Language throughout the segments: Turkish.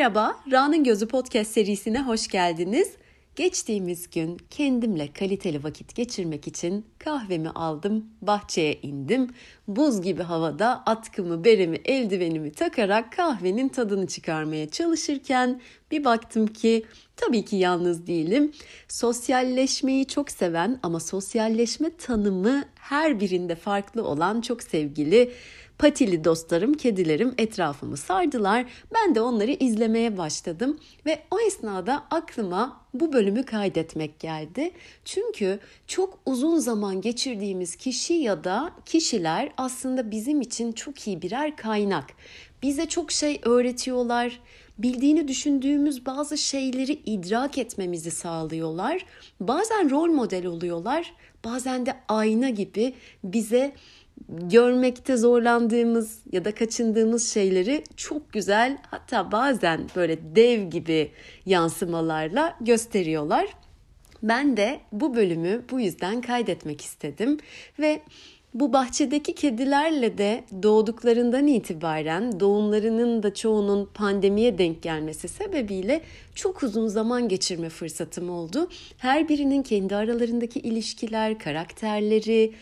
Merhaba, Ra'nın Gözü Podcast serisine hoş geldiniz. Geçtiğimiz gün kendimle kaliteli vakit geçirmek için kahvemi aldım, bahçeye indim. Buz gibi havada atkımı, beremi, eldivenimi takarak kahvenin tadını çıkarmaya çalışırken bir baktım ki tabii ki yalnız değilim. Sosyalleşmeyi çok seven ama sosyalleşme tanımı her birinde farklı olan çok sevgili patili dostlarım, kedilerim etrafımı sardılar. Ben de onları izlemeye başladım ve o esnada aklıma bu bölümü kaydetmek geldi. Çünkü çok uzun zaman geçirdiğimiz kişi ya da kişiler aslında bizim için çok iyi birer kaynak. Bize çok şey öğretiyorlar. Bildiğini düşündüğümüz bazı şeyleri idrak etmemizi sağlıyorlar. Bazen rol model oluyorlar. Bazen de ayna gibi bize görmekte zorlandığımız ya da kaçındığımız şeyleri çok güzel hatta bazen böyle dev gibi yansımalarla gösteriyorlar. Ben de bu bölümü bu yüzden kaydetmek istedim ve bu bahçedeki kedilerle de doğduklarından itibaren doğumlarının da çoğunun pandemiye denk gelmesi sebebiyle çok uzun zaman geçirme fırsatım oldu. Her birinin kendi aralarındaki ilişkiler, karakterleri,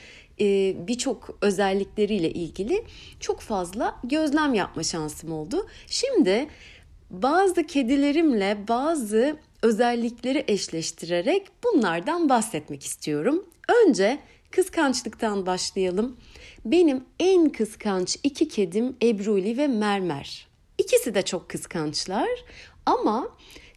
e, birçok özellikleriyle ilgili çok fazla gözlem yapma şansım oldu. Şimdi bazı kedilerimle bazı özellikleri eşleştirerek bunlardan bahsetmek istiyorum. Önce kıskançlıktan başlayalım. Benim en kıskanç iki kedim Ebruli ve Mermer. İkisi de çok kıskançlar ama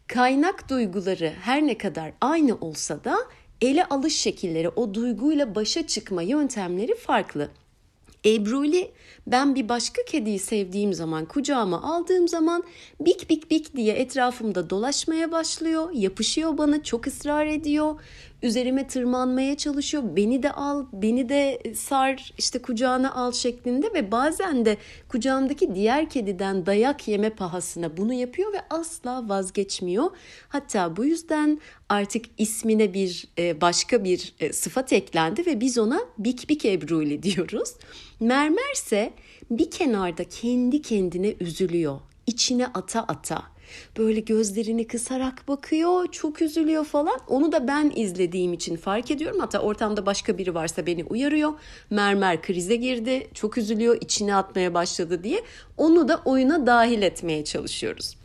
kaynak duyguları her ne kadar aynı olsa da ele alış şekilleri, o duyguyla başa çıkma yöntemleri farklı. Ebruli ben bir başka kediyi sevdiğim zaman kucağıma aldığım zaman bik bik bik diye etrafımda dolaşmaya başlıyor. Yapışıyor bana çok ısrar ediyor üzerime tırmanmaya çalışıyor. Beni de al, beni de sar, işte kucağına al şeklinde ve bazen de kucağımdaki diğer kediden dayak yeme pahasına bunu yapıyor ve asla vazgeçmiyor. Hatta bu yüzden artık ismine bir e, başka bir e, sıfat eklendi ve biz ona Bik Bik Ebruli diyoruz. Mermer ise bir kenarda kendi kendine üzülüyor. içine ata ata böyle gözlerini kısarak bakıyor, çok üzülüyor falan. Onu da ben izlediğim için fark ediyorum. Hatta ortamda başka biri varsa beni uyarıyor. Mermer krize girdi, çok üzülüyor, içine atmaya başladı diye. Onu da oyuna dahil etmeye çalışıyoruz.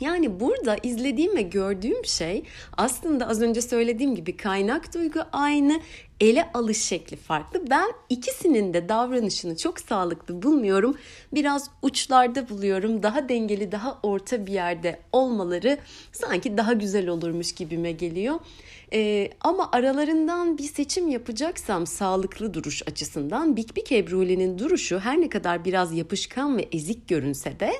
Yani burada izlediğim ve gördüğüm şey aslında az önce söylediğim gibi kaynak duygu aynı, ele alış şekli farklı. Ben ikisinin de davranışını çok sağlıklı bulmuyorum. Biraz uçlarda buluyorum. Daha dengeli, daha orta bir yerde olmaları sanki daha güzel olurmuş gibime geliyor. Ee, ama aralarından bir seçim yapacaksam sağlıklı duruş açısından Bik Bik Ebruli'nin duruşu her ne kadar biraz yapışkan ve ezik görünse de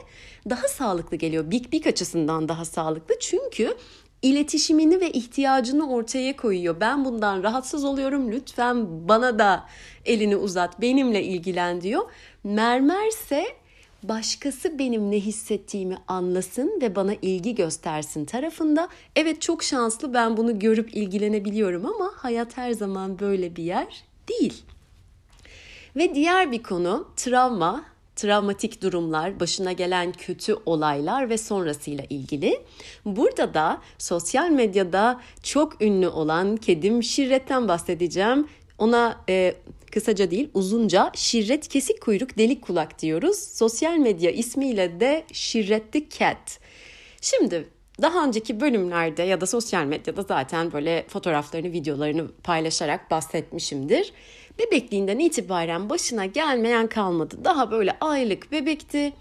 daha sağlıklı geliyor. Bik Bik açısından daha sağlıklı çünkü iletişimini ve ihtiyacını ortaya koyuyor. Ben bundan rahatsız oluyorum. Lütfen bana da elini uzat. Benimle ilgilen diyor. Mermerse başkası benim ne hissettiğimi anlasın ve bana ilgi göstersin tarafında. Evet çok şanslı ben bunu görüp ilgilenebiliyorum ama hayat her zaman böyle bir yer değil. Ve diğer bir konu travma travmatik durumlar, başına gelen kötü olaylar ve sonrasıyla ilgili. Burada da sosyal medyada çok ünlü olan kedim Şirret'ten bahsedeceğim. Ona e, kısaca değil uzunca Şirret kesik kuyruk delik kulak diyoruz. Sosyal medya ismiyle de Şirretli Cat. Şimdi daha önceki bölümlerde ya da sosyal medyada zaten böyle fotoğraflarını, videolarını paylaşarak bahsetmişimdir. Bebekliğinden itibaren başına gelmeyen kalmadı. Daha böyle aylık bebekti.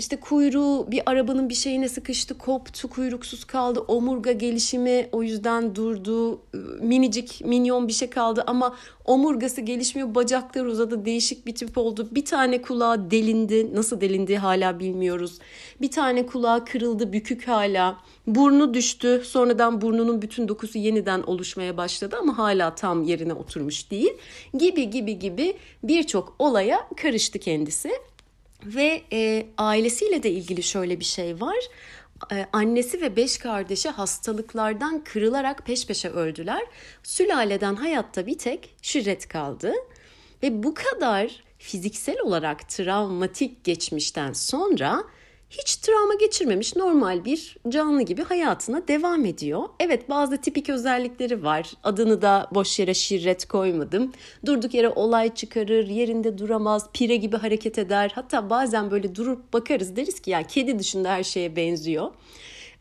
İşte kuyruğu bir arabanın bir şeyine sıkıştı, koptu, kuyruksuz kaldı. Omurga gelişimi o yüzden durdu. Minicik, minyon bir şey kaldı ama omurgası gelişmiyor. Bacaklar uzadı, değişik bir tip oldu. Bir tane kulağı delindi. Nasıl delindi hala bilmiyoruz. Bir tane kulağı kırıldı, bükük hala. Burnu düştü. Sonradan burnunun bütün dokusu yeniden oluşmaya başladı ama hala tam yerine oturmuş değil. Gibi gibi gibi birçok olaya karıştı kendisi. Ve e, ailesiyle de ilgili şöyle bir şey var. E, annesi ve beş kardeşi hastalıklardan kırılarak peş peşe öldüler. Sülaleden hayatta bir tek Şirret kaldı. Ve bu kadar fiziksel olarak travmatik geçmişten sonra hiç travma geçirmemiş normal bir canlı gibi hayatına devam ediyor. Evet bazı tipik özellikleri var. Adını da boş yere şirret koymadım. Durduk yere olay çıkarır, yerinde duramaz, pire gibi hareket eder. Hatta bazen böyle durup bakarız deriz ki ya kedi dışında her şeye benziyor.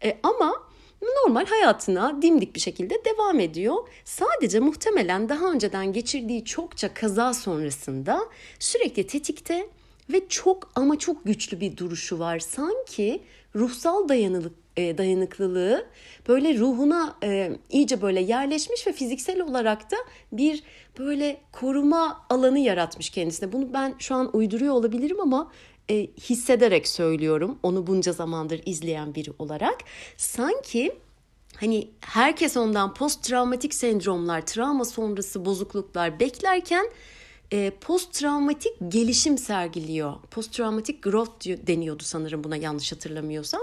E, ama normal hayatına dimdik bir şekilde devam ediyor. Sadece muhtemelen daha önceden geçirdiği çokça kaza sonrasında sürekli tetikte ve çok ama çok güçlü bir duruşu var. Sanki ruhsal dayanıklı, e, dayanıklılığı böyle ruhuna e, iyice böyle yerleşmiş ve fiziksel olarak da bir böyle koruma alanı yaratmış kendisine. Bunu ben şu an uyduruyor olabilirim ama e, hissederek söylüyorum. Onu bunca zamandır izleyen biri olarak. Sanki hani herkes ondan post travmatik sendromlar, travma sonrası bozukluklar beklerken e, post travmatik gelişim sergiliyor. Post travmatik growth deniyordu sanırım buna yanlış hatırlamıyorsam.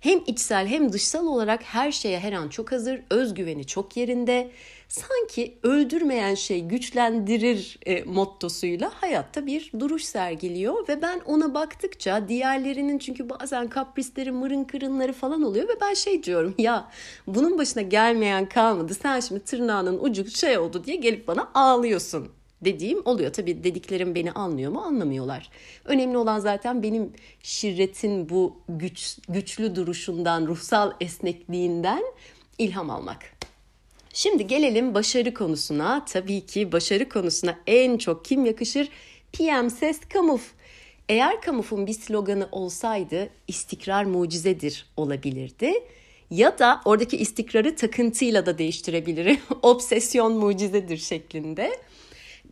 Hem içsel hem dışsal olarak her şeye her an çok hazır, özgüveni çok yerinde. Sanki öldürmeyen şey güçlendirir e, mottosuyla hayatta bir duruş sergiliyor ve ben ona baktıkça diğerlerinin çünkü bazen kaprisleri, mırın kırınları falan oluyor ve ben şey diyorum ya bunun başına gelmeyen kalmadı. Sen şimdi tırnağının ucu şey oldu diye gelip bana ağlıyorsun dediğim oluyor. Tabii dediklerim beni anlıyor mu anlamıyorlar. Önemli olan zaten benim şirretin bu güç, güçlü duruşundan, ruhsal esnekliğinden ilham almak. Şimdi gelelim başarı konusuna. Tabii ki başarı konusuna en çok kim yakışır? PM Ses Kamuf. Eğer Kamuf'un bir sloganı olsaydı istikrar mucizedir olabilirdi. Ya da oradaki istikrarı takıntıyla da değiştirebilirim. Obsesyon mucizedir şeklinde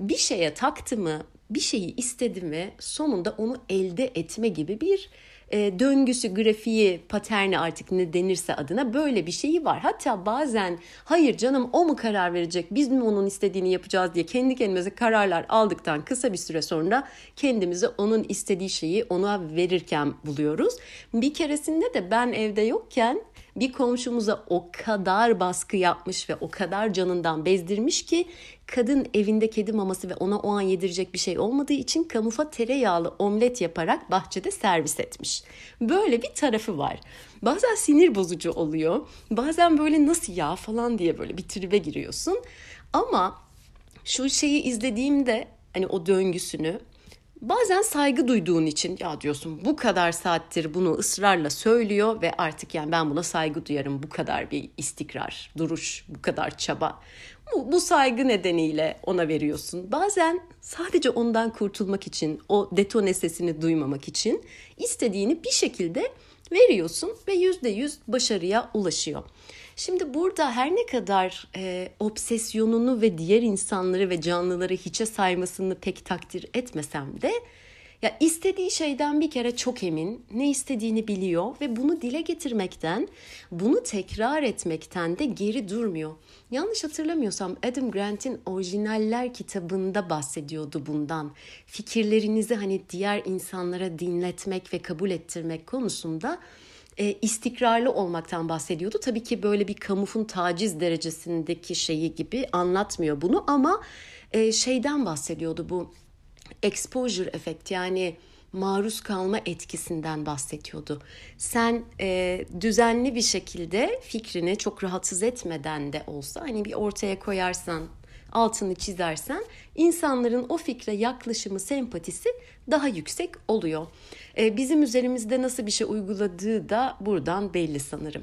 bir şeye taktı mı, bir şeyi istedi mi sonunda onu elde etme gibi bir e, döngüsü, grafiği, paterni artık ne denirse adına böyle bir şeyi var. Hatta bazen hayır canım o mu karar verecek biz mi onun istediğini yapacağız diye kendi kendimize kararlar aldıktan kısa bir süre sonra kendimizi onun istediği şeyi ona verirken buluyoruz. Bir keresinde de ben evde yokken bir komşumuza o kadar baskı yapmış ve o kadar canından bezdirmiş ki kadın evinde kedi maması ve ona o an yedirecek bir şey olmadığı için kamufa tereyağlı omlet yaparak bahçede servis etmiş. Böyle bir tarafı var. Bazen sinir bozucu oluyor. Bazen böyle nasıl ya falan diye böyle bir tribe giriyorsun. Ama şu şeyi izlediğimde hani o döngüsünü Bazen saygı duyduğun için ya diyorsun bu kadar saattir bunu ısrarla söylüyor ve artık yani ben buna saygı duyarım. Bu kadar bir istikrar, duruş, bu kadar çaba. Bu, bu saygı nedeniyle ona veriyorsun. Bazen sadece ondan kurtulmak için, o detone sesini duymamak için istediğini bir şekilde veriyorsun ve yüzde yüz başarıya ulaşıyor. Şimdi burada her ne kadar e, obsesyonunu ve diğer insanları ve canlıları hiçe saymasını pek takdir etmesem de ya istediği şeyden bir kere çok emin, ne istediğini biliyor ve bunu dile getirmekten, bunu tekrar etmekten de geri durmuyor. Yanlış hatırlamıyorsam Adam Grant'in orijinaller kitabında bahsediyordu bundan. Fikirlerinizi hani diğer insanlara dinletmek ve kabul ettirmek konusunda e, istikrarlı olmaktan bahsediyordu. Tabii ki böyle bir kamufun taciz derecesindeki şeyi gibi anlatmıyor bunu ama e, şeyden bahsediyordu bu exposure efekt yani maruz kalma etkisinden bahsediyordu. Sen e, düzenli bir şekilde fikrini çok rahatsız etmeden de olsa hani bir ortaya koyarsan altını çizersen insanların o fikre yaklaşımı, sempatisi daha yüksek oluyor. E, bizim üzerimizde nasıl bir şey uyguladığı da buradan belli sanırım.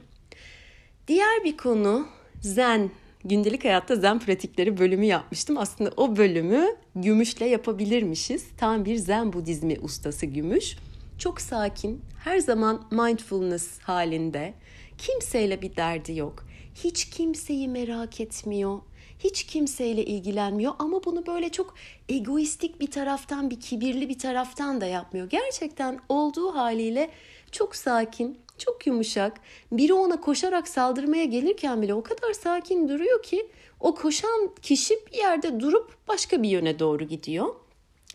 Diğer bir konu zen. Gündelik hayatta zen pratikleri bölümü yapmıştım. Aslında o bölümü gümüşle yapabilirmişiz. Tam bir zen budizmi ustası gümüş. Çok sakin, her zaman mindfulness halinde. Kimseyle bir derdi yok. Hiç kimseyi merak etmiyor hiç kimseyle ilgilenmiyor ama bunu böyle çok egoistik bir taraftan, bir kibirli bir taraftan da yapmıyor. Gerçekten olduğu haliyle çok sakin, çok yumuşak. Biri ona koşarak saldırmaya gelirken bile o kadar sakin duruyor ki o koşan kişi bir yerde durup başka bir yöne doğru gidiyor.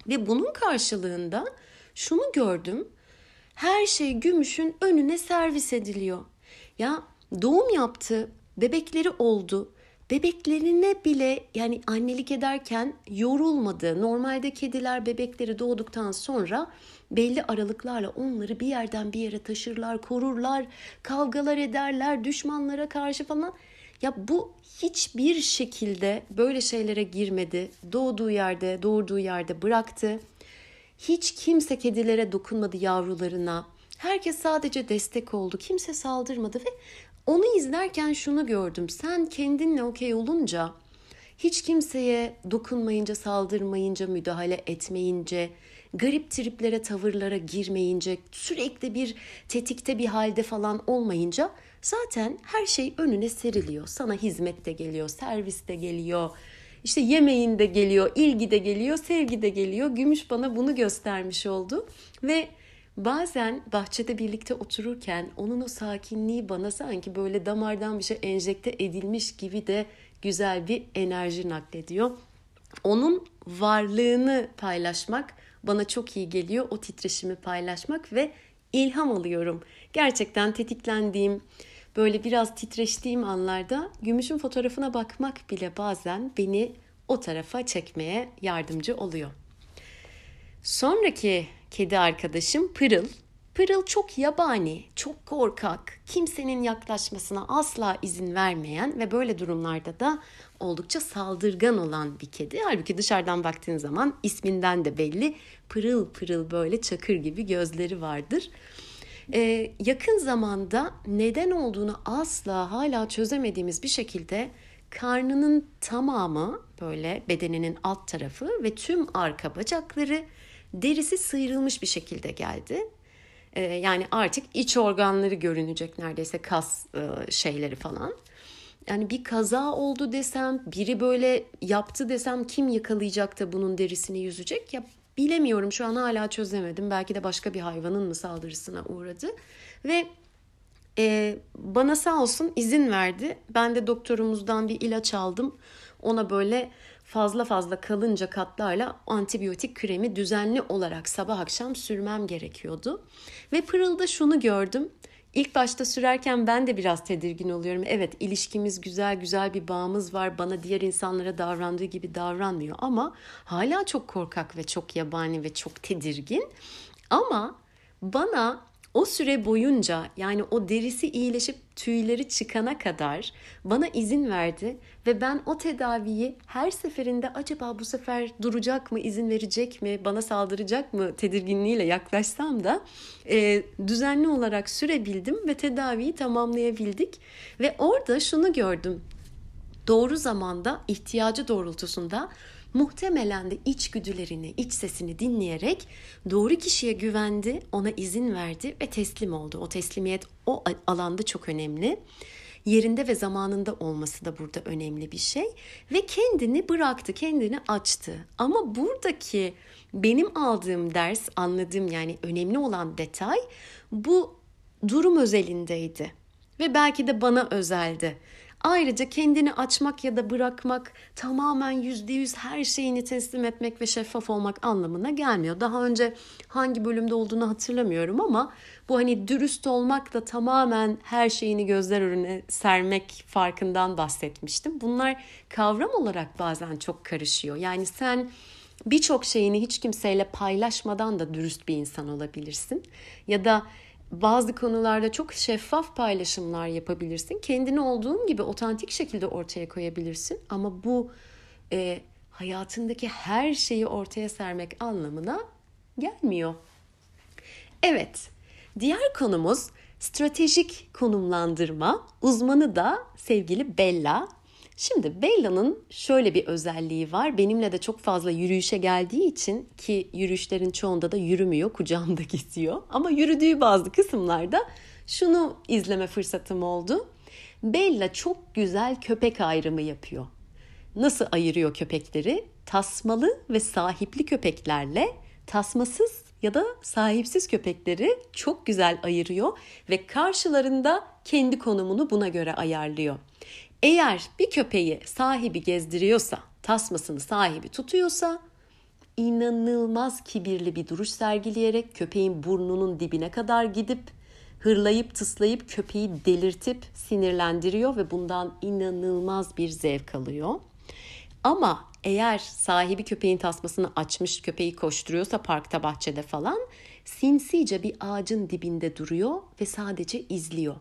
Ve bunun karşılığında şunu gördüm. Her şey gümüşün önüne servis ediliyor. Ya doğum yaptı, bebekleri oldu bebeklerine bile yani annelik ederken yorulmadı. Normalde kediler bebekleri doğduktan sonra belli aralıklarla onları bir yerden bir yere taşırlar, korurlar, kavgalar ederler, düşmanlara karşı falan. Ya bu hiçbir şekilde böyle şeylere girmedi. Doğduğu yerde, doğurduğu yerde bıraktı. Hiç kimse kedilere dokunmadı yavrularına. Herkes sadece destek oldu. Kimse saldırmadı ve onu izlerken şunu gördüm. Sen kendinle okey olunca, hiç kimseye dokunmayınca, saldırmayınca, müdahale etmeyince, garip triplere, tavırlara girmeyince, sürekli bir tetikte bir halde falan olmayınca zaten her şey önüne seriliyor. Sana hizmet de geliyor, servis de geliyor, işte yemeğin de geliyor, ilgi de geliyor, sevgi de geliyor. Gümüş bana bunu göstermiş oldu ve Bazen bahçede birlikte otururken onun o sakinliği bana sanki böyle damardan bir şey enjekte edilmiş gibi de güzel bir enerji naklediyor. Onun varlığını paylaşmak bana çok iyi geliyor. O titreşimi paylaşmak ve ilham alıyorum. Gerçekten tetiklendiğim, böyle biraz titreştiğim anlarda gümüşün fotoğrafına bakmak bile bazen beni o tarafa çekmeye yardımcı oluyor. Sonraki kedi arkadaşım Pırıl. Pırıl çok yabani, çok korkak, kimsenin yaklaşmasına asla izin vermeyen ve böyle durumlarda da oldukça saldırgan olan bir kedi. Halbuki dışarıdan baktığın zaman isminden de belli pırıl pırıl böyle çakır gibi gözleri vardır. Ee, yakın zamanda neden olduğunu asla hala çözemediğimiz bir şekilde karnının tamamı böyle bedeninin alt tarafı ve tüm arka bacakları derisi sıyrılmış bir şekilde geldi. Ee, yani artık iç organları görünecek neredeyse kas e, şeyleri falan. Yani bir kaza oldu desem, biri böyle yaptı desem kim yakalayacak da bunun derisini yüzecek? Ya bilemiyorum şu an hala çözemedim. Belki de başka bir hayvanın mı saldırısına uğradı. Ve e, bana sağ olsun izin verdi. Ben de doktorumuzdan bir ilaç aldım. Ona böyle fazla fazla kalınca katlarla antibiyotik kremi düzenli olarak sabah akşam sürmem gerekiyordu. Ve Pırıl'da şunu gördüm. İlk başta sürerken ben de biraz tedirgin oluyorum. Evet ilişkimiz güzel, güzel bir bağımız var. Bana diğer insanlara davrandığı gibi davranmıyor ama hala çok korkak ve çok yabani ve çok tedirgin. Ama bana o süre boyunca yani o derisi iyileşip tüyleri çıkana kadar bana izin verdi ve ben o tedaviyi her seferinde acaba bu sefer duracak mı, izin verecek mi, bana saldıracak mı tedirginliğiyle yaklaşsam da e, düzenli olarak sürebildim ve tedaviyi tamamlayabildik ve orada şunu gördüm. Doğru zamanda ihtiyacı doğrultusunda Muhtemelen de içgüdülerini, iç sesini dinleyerek doğru kişiye güvendi, ona izin verdi ve teslim oldu. O teslimiyet o alanda çok önemli. Yerinde ve zamanında olması da burada önemli bir şey ve kendini bıraktı, kendini açtı. Ama buradaki benim aldığım ders, anladığım yani önemli olan detay bu durum özelindeydi ve belki de bana özeldi. Ayrıca kendini açmak ya da bırakmak tamamen yüzde yüz her şeyini teslim etmek ve şeffaf olmak anlamına gelmiyor. Daha önce hangi bölümde olduğunu hatırlamıyorum ama bu hani dürüst olmak da tamamen her şeyini gözler önüne sermek farkından bahsetmiştim. Bunlar kavram olarak bazen çok karışıyor. Yani sen birçok şeyini hiç kimseyle paylaşmadan da dürüst bir insan olabilirsin. Ya da bazı konularda çok şeffaf paylaşımlar yapabilirsin. Kendini olduğun gibi otantik şekilde ortaya koyabilirsin. Ama bu e, hayatındaki her şeyi ortaya sermek anlamına gelmiyor. Evet, diğer konumuz stratejik konumlandırma. Uzmanı da sevgili Bella. Şimdi Bella'nın şöyle bir özelliği var. Benimle de çok fazla yürüyüşe geldiği için ki yürüyüşlerin çoğunda da yürümüyor, kucağımda geziyor. Ama yürüdüğü bazı kısımlarda şunu izleme fırsatım oldu. Bella çok güzel köpek ayrımı yapıyor. Nasıl ayırıyor köpekleri? Tasmalı ve sahipli köpeklerle tasmasız ya da sahipsiz köpekleri çok güzel ayırıyor ve karşılarında kendi konumunu buna göre ayarlıyor. Eğer bir köpeği sahibi gezdiriyorsa, tasmasını sahibi tutuyorsa inanılmaz kibirli bir duruş sergileyerek köpeğin burnunun dibine kadar gidip hırlayıp tıslayıp köpeği delirtip sinirlendiriyor ve bundan inanılmaz bir zevk alıyor. Ama eğer sahibi köpeğin tasmasını açmış köpeği koşturuyorsa parkta bahçede falan sinsice bir ağacın dibinde duruyor ve sadece izliyor.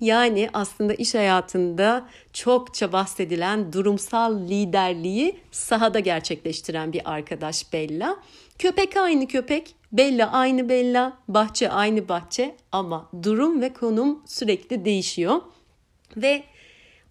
Yani aslında iş hayatında çokça bahsedilen durumsal liderliği sahada gerçekleştiren bir arkadaş Bella. Köpek aynı köpek, Bella aynı Bella, bahçe aynı bahçe ama durum ve konum sürekli değişiyor. Ve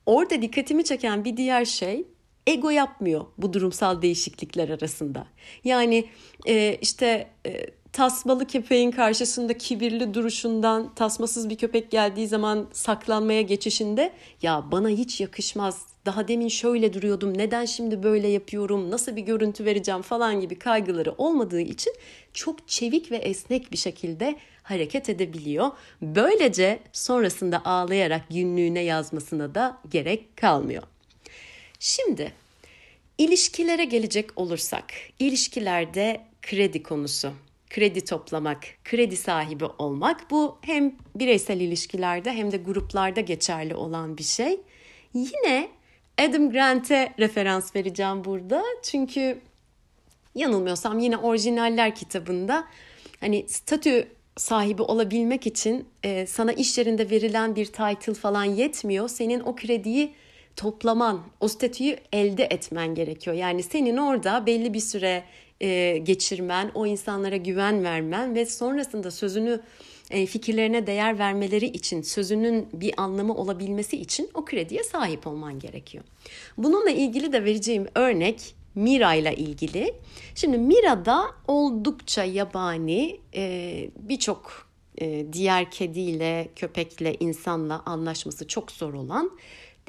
orada dikkatimi çeken bir diğer şey ego yapmıyor bu durumsal değişiklikler arasında. Yani e, işte e, tasmalı köpeğin karşısında kibirli duruşundan tasmasız bir köpek geldiği zaman saklanmaya geçişinde ya bana hiç yakışmaz daha demin şöyle duruyordum neden şimdi böyle yapıyorum nasıl bir görüntü vereceğim falan gibi kaygıları olmadığı için çok çevik ve esnek bir şekilde hareket edebiliyor. Böylece sonrasında ağlayarak günlüğüne yazmasına da gerek kalmıyor. Şimdi ilişkilere gelecek olursak, ilişkilerde kredi konusu, kredi toplamak, kredi sahibi olmak bu hem bireysel ilişkilerde hem de gruplarda geçerli olan bir şey. Yine Adam Grant'e referans vereceğim burada. Çünkü yanılmıyorsam yine orijinaller kitabında hani statü sahibi olabilmek için e, sana iş yerinde verilen bir title falan yetmiyor. Senin o krediyi toplaman, o statüyü elde etmen gerekiyor. Yani senin orada belli bir süre e, geçirmen, o insanlara güven vermen ve sonrasında sözünü e, fikirlerine değer vermeleri için, sözünün bir anlamı olabilmesi için o krediye sahip olman gerekiyor. Bununla ilgili de vereceğim örnek Mira ile ilgili. Şimdi Mira'da oldukça yabani e, birçok e, diğer kediyle, köpekle, insanla anlaşması çok zor olan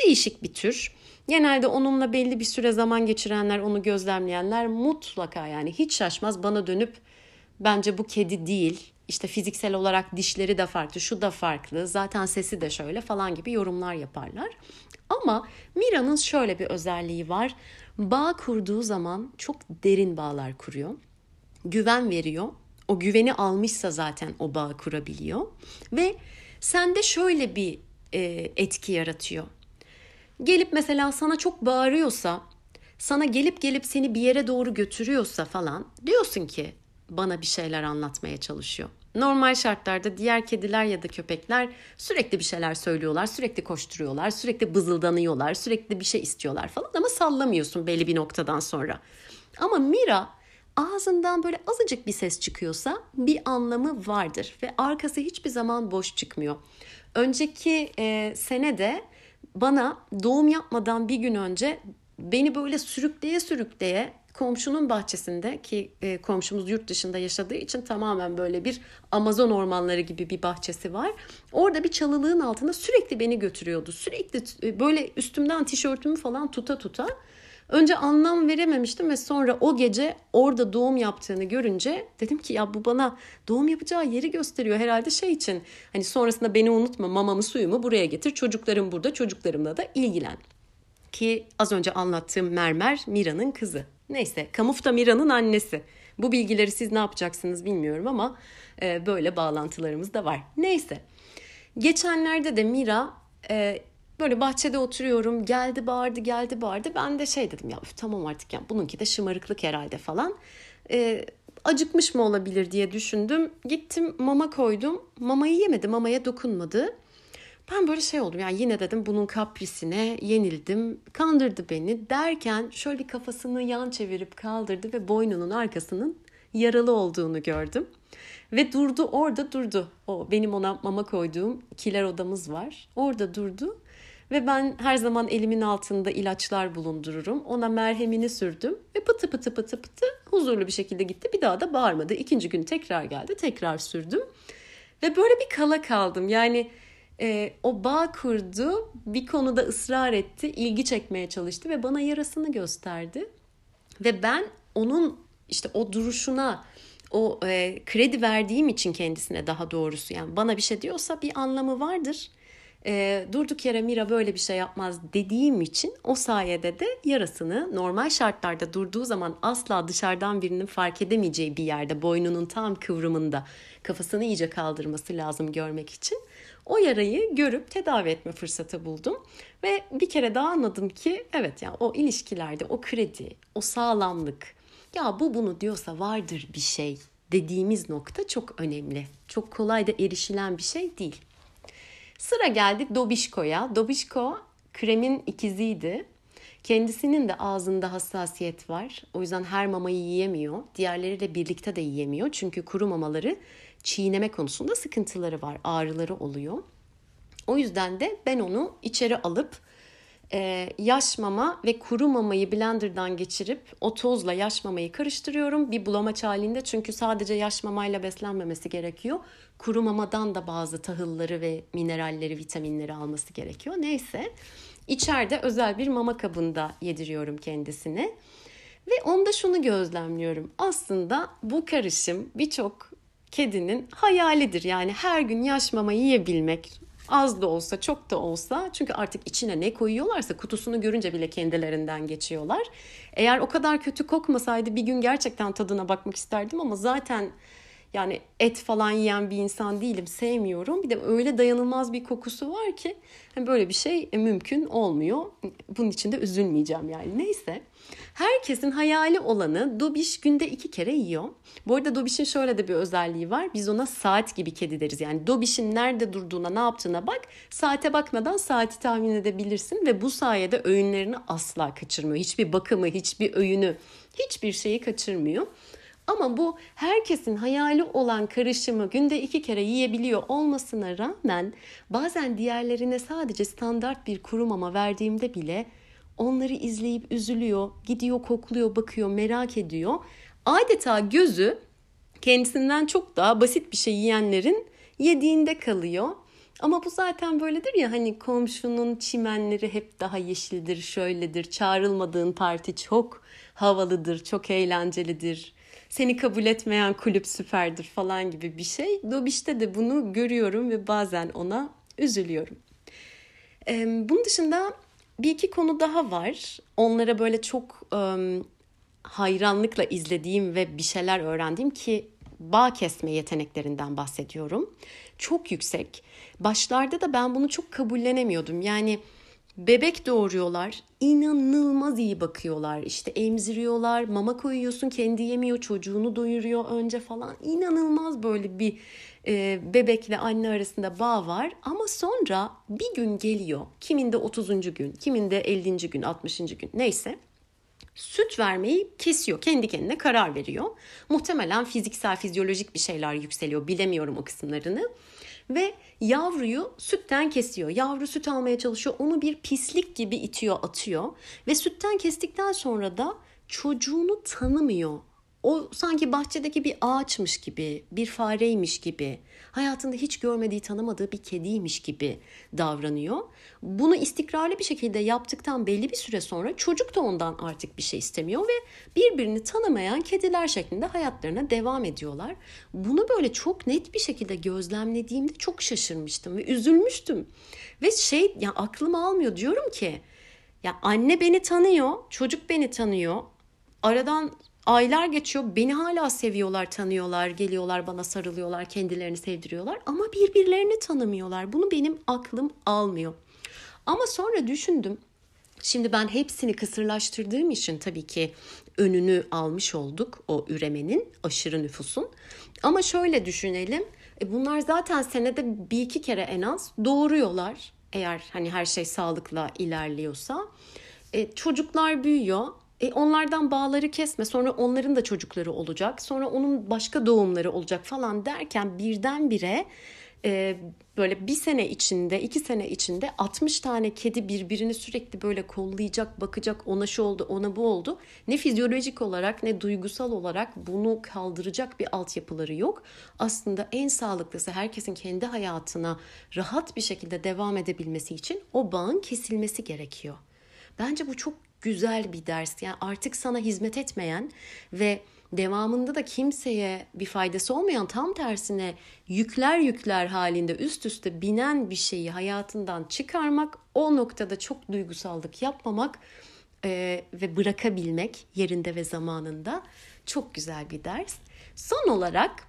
değişik bir tür. Genelde onunla belli bir süre zaman geçirenler, onu gözlemleyenler mutlaka yani hiç şaşmaz bana dönüp bence bu kedi değil. İşte fiziksel olarak dişleri de farklı, şu da farklı, zaten sesi de şöyle falan gibi yorumlar yaparlar. Ama Mira'nın şöyle bir özelliği var. Bağ kurduğu zaman çok derin bağlar kuruyor. Güven veriyor. O güveni almışsa zaten o bağ kurabiliyor. Ve sende şöyle bir etki yaratıyor. Gelip mesela sana çok bağırıyorsa, sana gelip gelip seni bir yere doğru götürüyorsa falan diyorsun ki bana bir şeyler anlatmaya çalışıyor. Normal şartlarda diğer kediler ya da köpekler sürekli bir şeyler söylüyorlar, sürekli koşturuyorlar, sürekli bızıldanıyorlar, sürekli bir şey istiyorlar falan ama sallamıyorsun belli bir noktadan sonra. Ama Mira ağzından böyle azıcık bir ses çıkıyorsa bir anlamı vardır ve arkası hiçbir zaman boş çıkmıyor. Önceki e, sene de bana doğum yapmadan bir gün önce beni böyle sürükleye sürükleye komşunun bahçesinde ki e, komşumuz yurt dışında yaşadığı için tamamen böyle bir Amazon ormanları gibi bir bahçesi var. Orada bir çalılığın altında sürekli beni götürüyordu. Sürekli e, böyle üstümden tişörtümü falan tuta tuta. Önce anlam verememiştim ve sonra o gece orada doğum yaptığını görünce dedim ki ya bu bana doğum yapacağı yeri gösteriyor herhalde şey için. Hani sonrasında beni unutma mamamı suyumu buraya getir çocuklarım burada çocuklarımla da ilgilen. Ki az önce anlattığım Mermer Mira'nın kızı. Neyse Kamuf da Mira'nın annesi. Bu bilgileri siz ne yapacaksınız bilmiyorum ama e, böyle bağlantılarımız da var. Neyse. Geçenlerde de Mira e, böyle bahçede oturuyorum geldi bağırdı geldi bağırdı. Ben de şey dedim ya tamam artık ya bununki de şımarıklık herhalde falan. E, acıkmış mı olabilir diye düşündüm. Gittim mama koydum. Mamayı yemedi mamaya dokunmadı. Ben böyle şey oldum yani yine dedim bunun kaprisine yenildim. Kandırdı beni derken şöyle bir kafasını yan çevirip kaldırdı ve boynunun arkasının yaralı olduğunu gördüm. Ve durdu orada durdu. O benim ona mama koyduğum kiler odamız var. Orada durdu. Ve ben her zaman elimin altında ilaçlar bulundururum. Ona merhemini sürdüm ve pıtı pıtı pıtı pıtı huzurlu bir şekilde gitti. Bir daha da bağırmadı. İkinci gün tekrar geldi. Tekrar sürdüm. Ve böyle bir kala kaldım. Yani e, o bağ kurdu, bir konuda ısrar etti, ilgi çekmeye çalıştı ve bana yarasını gösterdi. Ve ben onun işte o duruşuna, o e, kredi verdiğim için kendisine daha doğrusu yani bana bir şey diyorsa bir anlamı vardır. E, durduk yere Mira böyle bir şey yapmaz dediğim için o sayede de yarasını normal şartlarda durduğu zaman asla dışarıdan birinin fark edemeyeceği bir yerde boynunun tam kıvrımında kafasını iyice kaldırması lazım görmek için. O yarayı görüp tedavi etme fırsatı buldum ve bir kere daha anladım ki evet ya o ilişkilerde o kredi, o sağlamlık ya bu bunu diyorsa vardır bir şey dediğimiz nokta çok önemli. Çok kolay da erişilen bir şey değil. Sıra geldi Dobişko'ya. Dobişko kremin ikiziydi. Kendisinin de ağzında hassasiyet var. O yüzden her mamayı yiyemiyor. Diğerleriyle birlikte de yiyemiyor. Çünkü kuru mamaları çiğneme konusunda sıkıntıları var. Ağrıları oluyor. O yüzden de ben onu içeri alıp e, yaş mama ve kuru mamayı blenderdan geçirip o tozla yaş mamayı karıştırıyorum. Bir bulamaç halinde çünkü sadece yaş mamayla beslenmemesi gerekiyor. Kuru mamadan da bazı tahılları ve mineralleri, vitaminleri alması gerekiyor. Neyse içeride özel bir mama kabında yediriyorum kendisine. Ve onda şunu gözlemliyorum. Aslında bu karışım birçok kedinin hayalidir. Yani her gün yaş mama yiyebilmek, Az da olsa çok da olsa çünkü artık içine ne koyuyorlarsa kutusunu görünce bile kendilerinden geçiyorlar. Eğer o kadar kötü kokmasaydı bir gün gerçekten tadına bakmak isterdim ama zaten yani et falan yiyen bir insan değilim, sevmiyorum. Bir de öyle dayanılmaz bir kokusu var ki hani böyle bir şey mümkün olmuyor. Bunun için de üzülmeyeceğim yani. Neyse. Herkesin hayali olanı Dobiş günde iki kere yiyor. Bu arada Dobiş'in şöyle de bir özelliği var. Biz ona saat gibi kedi deriz. Yani Dobiş'in nerede durduğuna, ne yaptığına bak. Saate bakmadan saati tahmin edebilirsin ve bu sayede öğünlerini asla kaçırmıyor. Hiçbir bakımı, hiçbir öğünü, hiçbir şeyi kaçırmıyor. Ama bu herkesin hayali olan karışımı günde iki kere yiyebiliyor olmasına rağmen bazen diğerlerine sadece standart bir kuru mama verdiğimde bile onları izleyip üzülüyor, gidiyor kokluyor, bakıyor, merak ediyor. Adeta gözü kendisinden çok daha basit bir şey yiyenlerin yediğinde kalıyor. Ama bu zaten böyledir ya hani komşunun çimenleri hep daha yeşildir, şöyledir. Çağrılmadığın parti çok havalıdır, çok eğlencelidir seni kabul etmeyen kulüp süperdir falan gibi bir şey. Dobiş'te de bunu görüyorum ve bazen ona üzülüyorum. Bunun dışında bir iki konu daha var. Onlara böyle çok hayranlıkla izlediğim ve bir şeyler öğrendiğim ki bağ kesme yeteneklerinden bahsediyorum. Çok yüksek. Başlarda da ben bunu çok kabullenemiyordum. Yani Bebek doğuruyorlar. inanılmaz iyi bakıyorlar. İşte emziriyorlar. Mama koyuyorsun kendi yemiyor. Çocuğunu doyuruyor önce falan. İnanılmaz böyle bir e, bebekle anne arasında bağ var. Ama sonra bir gün geliyor. Kiminde 30. gün, kiminde 50. gün, 60. gün neyse süt vermeyi kesiyor. Kendi kendine karar veriyor. Muhtemelen fiziksel, fizyolojik bir şeyler yükseliyor. Bilemiyorum o kısımlarını ve yavruyu sütten kesiyor. Yavru süt almaya çalışıyor. Onu bir pislik gibi itiyor, atıyor ve sütten kestikten sonra da çocuğunu tanımıyor. O sanki bahçedeki bir ağaçmış gibi, bir fareymiş gibi, hayatında hiç görmediği, tanımadığı bir kediymiş gibi davranıyor. Bunu istikrarlı bir şekilde yaptıktan belli bir süre sonra çocuk da ondan artık bir şey istemiyor ve birbirini tanımayan kediler şeklinde hayatlarına devam ediyorlar. Bunu böyle çok net bir şekilde gözlemlediğimde çok şaşırmıştım ve üzülmüştüm. Ve şey ya aklım almıyor diyorum ki ya anne beni tanıyor, çocuk beni tanıyor. Aradan Aylar geçiyor beni hala seviyorlar, tanıyorlar, geliyorlar bana sarılıyorlar, kendilerini sevdiriyorlar ama birbirlerini tanımıyorlar. Bunu benim aklım almıyor. Ama sonra düşündüm. Şimdi ben hepsini kısırlaştırdığım için tabii ki önünü almış olduk o üremenin, aşırı nüfusun. Ama şöyle düşünelim. E bunlar zaten senede bir iki kere en az doğuruyorlar. Eğer hani her şey sağlıkla ilerliyorsa. E, çocuklar büyüyor e onlardan bağları kesme sonra onların da çocukları olacak sonra onun başka doğumları olacak falan derken birdenbire e, böyle bir sene içinde iki sene içinde 60 tane kedi birbirini sürekli böyle kollayacak bakacak ona şu oldu ona bu oldu. Ne fizyolojik olarak ne duygusal olarak bunu kaldıracak bir altyapıları yok. Aslında en sağlıklısı herkesin kendi hayatına rahat bir şekilde devam edebilmesi için o bağın kesilmesi gerekiyor. Bence bu çok güzel bir ders. Yani artık sana hizmet etmeyen ve devamında da kimseye bir faydası olmayan tam tersine yükler yükler halinde üst üste binen bir şeyi hayatından çıkarmak, o noktada çok duygusallık yapmamak e, ve bırakabilmek yerinde ve zamanında çok güzel bir ders. Son olarak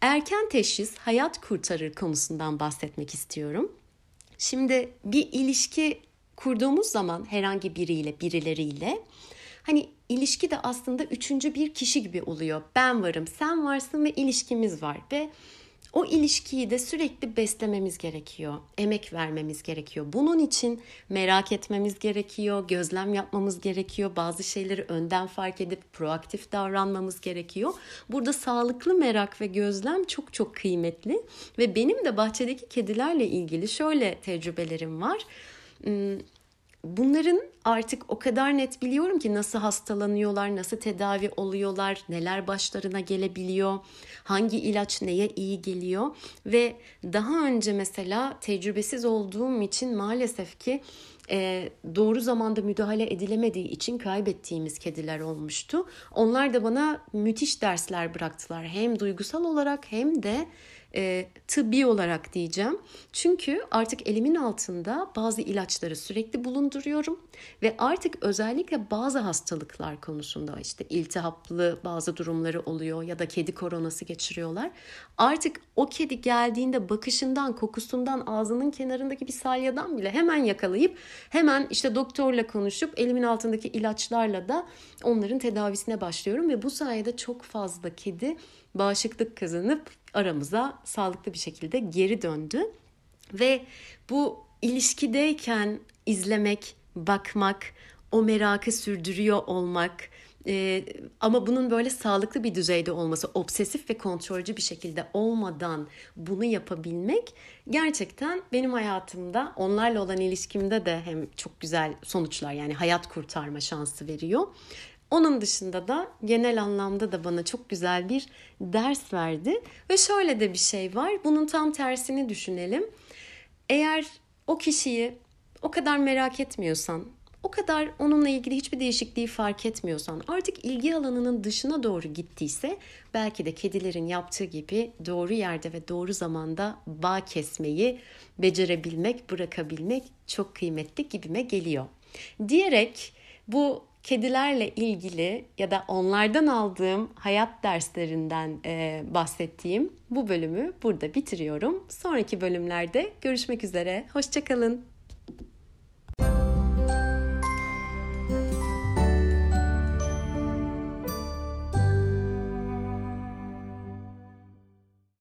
erken teşhis hayat kurtarır konusundan bahsetmek istiyorum. Şimdi bir ilişki kurduğumuz zaman herhangi biriyle, birileriyle hani ilişki de aslında üçüncü bir kişi gibi oluyor. Ben varım, sen varsın ve ilişkimiz var ve o ilişkiyi de sürekli beslememiz gerekiyor. Emek vermemiz gerekiyor. Bunun için merak etmemiz gerekiyor, gözlem yapmamız gerekiyor. Bazı şeyleri önden fark edip proaktif davranmamız gerekiyor. Burada sağlıklı merak ve gözlem çok çok kıymetli ve benim de bahçedeki kedilerle ilgili şöyle tecrübelerim var bunların artık o kadar net biliyorum ki nasıl hastalanıyorlar, nasıl tedavi oluyorlar, neler başlarına gelebiliyor, hangi ilaç neye iyi geliyor ve daha önce mesela tecrübesiz olduğum için maalesef ki e, doğru zamanda müdahale edilemediği için kaybettiğimiz kediler olmuştu. Onlar da bana müthiş dersler bıraktılar hem duygusal olarak hem de e, tıbbi olarak diyeceğim. Çünkü artık elimin altında bazı ilaçları sürekli bulunduruyorum ve artık özellikle bazı hastalıklar konusunda işte iltihaplı bazı durumları oluyor ya da kedi koronası geçiriyorlar. Artık o kedi geldiğinde bakışından, kokusundan, ağzının kenarındaki bir salyadan bile hemen yakalayıp hemen işte doktorla konuşup elimin altındaki ilaçlarla da onların tedavisine başlıyorum ve bu sayede çok fazla kedi bağışıklık kazanıp aramıza sağlıklı bir şekilde geri döndü. Ve bu ilişkideyken izlemek, bakmak, o merakı sürdürüyor olmak ee, ama bunun böyle sağlıklı bir düzeyde olması, obsesif ve kontrolcü bir şekilde olmadan bunu yapabilmek gerçekten benim hayatımda onlarla olan ilişkimde de hem çok güzel sonuçlar yani hayat kurtarma şansı veriyor. Onun dışında da genel anlamda da bana çok güzel bir ders verdi. Ve şöyle de bir şey var. Bunun tam tersini düşünelim. Eğer o kişiyi o kadar merak etmiyorsan, o kadar onunla ilgili hiçbir değişikliği fark etmiyorsan, artık ilgi alanının dışına doğru gittiyse belki de kedilerin yaptığı gibi doğru yerde ve doğru zamanda bağ kesmeyi becerebilmek, bırakabilmek çok kıymetli gibime geliyor. Diyerek bu kedilerle ilgili ya da onlardan aldığım hayat derslerinden e, bahsettiğim bu bölümü burada bitiriyorum. Sonraki bölümlerde görüşmek üzere. Hoşçakalın.